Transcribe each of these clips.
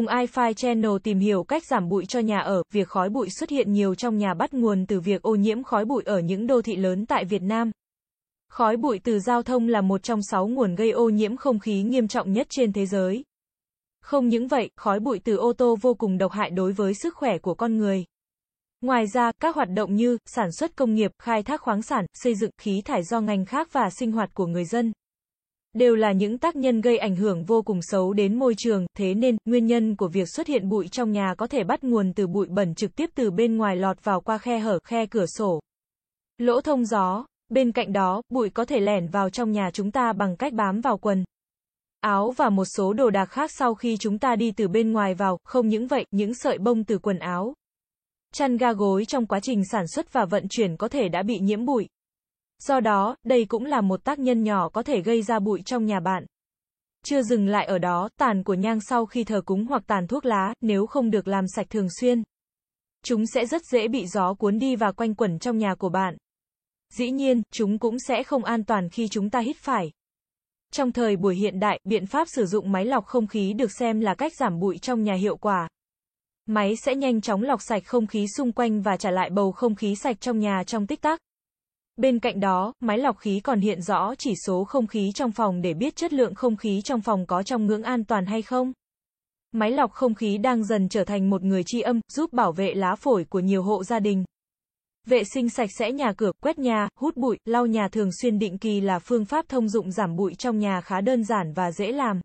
Cùng iFi Channel tìm hiểu cách giảm bụi cho nhà ở, việc khói bụi xuất hiện nhiều trong nhà bắt nguồn từ việc ô nhiễm khói bụi ở những đô thị lớn tại Việt Nam. Khói bụi từ giao thông là một trong sáu nguồn gây ô nhiễm không khí nghiêm trọng nhất trên thế giới. Không những vậy, khói bụi từ ô tô vô cùng độc hại đối với sức khỏe của con người. Ngoài ra, các hoạt động như sản xuất công nghiệp, khai thác khoáng sản, xây dựng khí thải do ngành khác và sinh hoạt của người dân đều là những tác nhân gây ảnh hưởng vô cùng xấu đến môi trường, thế nên, nguyên nhân của việc xuất hiện bụi trong nhà có thể bắt nguồn từ bụi bẩn trực tiếp từ bên ngoài lọt vào qua khe hở, khe cửa sổ, lỗ thông gió. Bên cạnh đó, bụi có thể lẻn vào trong nhà chúng ta bằng cách bám vào quần, áo và một số đồ đạc khác sau khi chúng ta đi từ bên ngoài vào, không những vậy, những sợi bông từ quần áo, chăn ga gối trong quá trình sản xuất và vận chuyển có thể đã bị nhiễm bụi. Do đó, đây cũng là một tác nhân nhỏ có thể gây ra bụi trong nhà bạn. Chưa dừng lại ở đó, tàn của nhang sau khi thờ cúng hoặc tàn thuốc lá, nếu không được làm sạch thường xuyên, chúng sẽ rất dễ bị gió cuốn đi và quanh quẩn trong nhà của bạn. Dĩ nhiên, chúng cũng sẽ không an toàn khi chúng ta hít phải. Trong thời buổi hiện đại, biện pháp sử dụng máy lọc không khí được xem là cách giảm bụi trong nhà hiệu quả. Máy sẽ nhanh chóng lọc sạch không khí xung quanh và trả lại bầu không khí sạch trong nhà trong tích tắc. Bên cạnh đó, máy lọc khí còn hiện rõ chỉ số không khí trong phòng để biết chất lượng không khí trong phòng có trong ngưỡng an toàn hay không. Máy lọc không khí đang dần trở thành một người tri âm, giúp bảo vệ lá phổi của nhiều hộ gia đình. Vệ sinh sạch sẽ nhà cửa, quét nhà, hút bụi, lau nhà thường xuyên định kỳ là phương pháp thông dụng giảm bụi trong nhà khá đơn giản và dễ làm.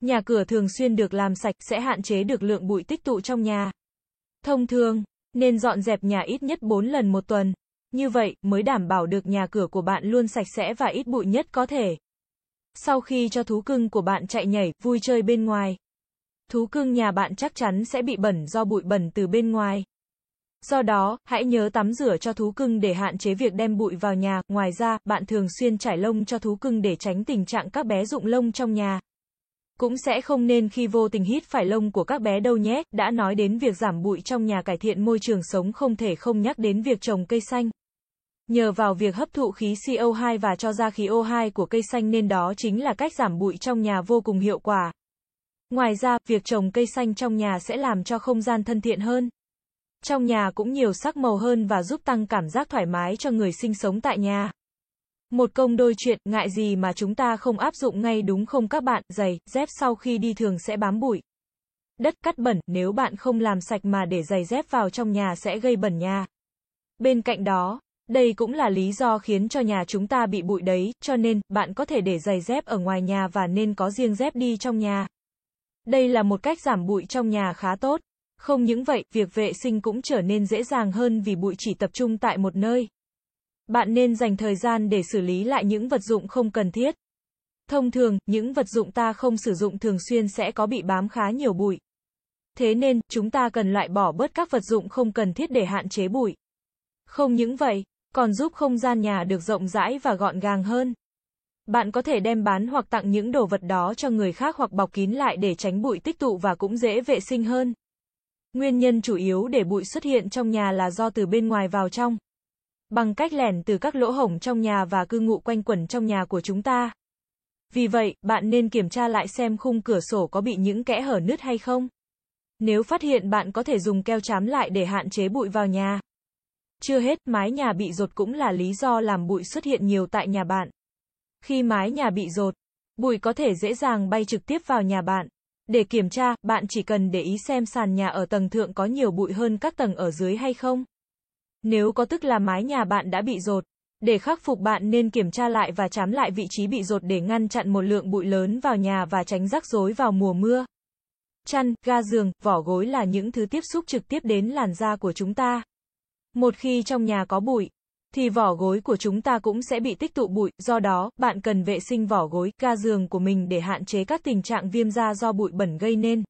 Nhà cửa thường xuyên được làm sạch sẽ hạn chế được lượng bụi tích tụ trong nhà. Thông thường, nên dọn dẹp nhà ít nhất 4 lần một tuần. Như vậy, mới đảm bảo được nhà cửa của bạn luôn sạch sẽ và ít bụi nhất có thể. Sau khi cho thú cưng của bạn chạy nhảy, vui chơi bên ngoài, thú cưng nhà bạn chắc chắn sẽ bị bẩn do bụi bẩn từ bên ngoài. Do đó, hãy nhớ tắm rửa cho thú cưng để hạn chế việc đem bụi vào nhà. Ngoài ra, bạn thường xuyên trải lông cho thú cưng để tránh tình trạng các bé rụng lông trong nhà. Cũng sẽ không nên khi vô tình hít phải lông của các bé đâu nhé. Đã nói đến việc giảm bụi trong nhà cải thiện môi trường sống không thể không nhắc đến việc trồng cây xanh. Nhờ vào việc hấp thụ khí CO2 và cho ra khí O2 của cây xanh nên đó chính là cách giảm bụi trong nhà vô cùng hiệu quả. Ngoài ra, việc trồng cây xanh trong nhà sẽ làm cho không gian thân thiện hơn. Trong nhà cũng nhiều sắc màu hơn và giúp tăng cảm giác thoải mái cho người sinh sống tại nhà. Một công đôi chuyện, ngại gì mà chúng ta không áp dụng ngay đúng không các bạn, giày, dép sau khi đi thường sẽ bám bụi. Đất cắt bẩn, nếu bạn không làm sạch mà để giày dép vào trong nhà sẽ gây bẩn nhà. Bên cạnh đó, đây cũng là lý do khiến cho nhà chúng ta bị bụi đấy, cho nên, bạn có thể để giày dép ở ngoài nhà và nên có riêng dép đi trong nhà. Đây là một cách giảm bụi trong nhà khá tốt. Không những vậy, việc vệ sinh cũng trở nên dễ dàng hơn vì bụi chỉ tập trung tại một nơi. Bạn nên dành thời gian để xử lý lại những vật dụng không cần thiết. Thông thường, những vật dụng ta không sử dụng thường xuyên sẽ có bị bám khá nhiều bụi. Thế nên, chúng ta cần loại bỏ bớt các vật dụng không cần thiết để hạn chế bụi. Không những vậy, còn giúp không gian nhà được rộng rãi và gọn gàng hơn. Bạn có thể đem bán hoặc tặng những đồ vật đó cho người khác hoặc bọc kín lại để tránh bụi tích tụ và cũng dễ vệ sinh hơn. Nguyên nhân chủ yếu để bụi xuất hiện trong nhà là do từ bên ngoài vào trong. Bằng cách lẻn từ các lỗ hổng trong nhà và cư ngụ quanh quẩn trong nhà của chúng ta. Vì vậy, bạn nên kiểm tra lại xem khung cửa sổ có bị những kẽ hở nứt hay không. Nếu phát hiện bạn có thể dùng keo chám lại để hạn chế bụi vào nhà. Chưa hết, mái nhà bị rột cũng là lý do làm bụi xuất hiện nhiều tại nhà bạn. Khi mái nhà bị rột, bụi có thể dễ dàng bay trực tiếp vào nhà bạn. Để kiểm tra, bạn chỉ cần để ý xem sàn nhà ở tầng thượng có nhiều bụi hơn các tầng ở dưới hay không. Nếu có tức là mái nhà bạn đã bị rột. Để khắc phục bạn nên kiểm tra lại và chám lại vị trí bị rột để ngăn chặn một lượng bụi lớn vào nhà và tránh rắc rối vào mùa mưa. Chăn, ga giường, vỏ gối là những thứ tiếp xúc trực tiếp đến làn da của chúng ta. Một khi trong nhà có bụi, thì vỏ gối của chúng ta cũng sẽ bị tích tụ bụi, do đó, bạn cần vệ sinh vỏ gối, ga giường của mình để hạn chế các tình trạng viêm da do bụi bẩn gây nên.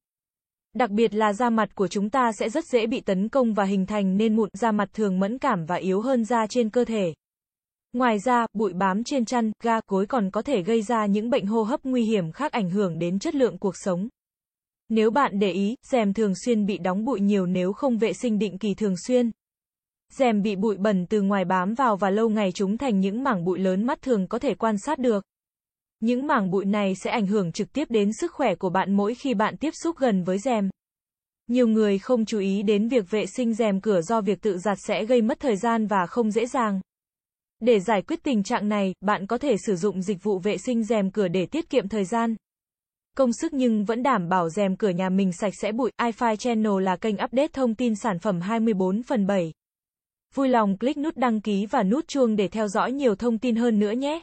Đặc biệt là da mặt của chúng ta sẽ rất dễ bị tấn công và hình thành nên mụn, da mặt thường mẫn cảm và yếu hơn da trên cơ thể. Ngoài ra, bụi bám trên chăn, ga, gối còn có thể gây ra những bệnh hô hấp nguy hiểm khác ảnh hưởng đến chất lượng cuộc sống. Nếu bạn để ý, rèm thường xuyên bị đóng bụi nhiều nếu không vệ sinh định kỳ thường xuyên rèm bị bụi bẩn từ ngoài bám vào và lâu ngày chúng thành những mảng bụi lớn mắt thường có thể quan sát được. Những mảng bụi này sẽ ảnh hưởng trực tiếp đến sức khỏe của bạn mỗi khi bạn tiếp xúc gần với rèm. Nhiều người không chú ý đến việc vệ sinh rèm cửa do việc tự giặt sẽ gây mất thời gian và không dễ dàng. Để giải quyết tình trạng này, bạn có thể sử dụng dịch vụ vệ sinh rèm cửa để tiết kiệm thời gian. Công sức nhưng vẫn đảm bảo rèm cửa nhà mình sạch sẽ bụi. iFi Channel là kênh update thông tin sản phẩm 24 phần 7. Vui lòng click nút đăng ký và nút chuông để theo dõi nhiều thông tin hơn nữa nhé.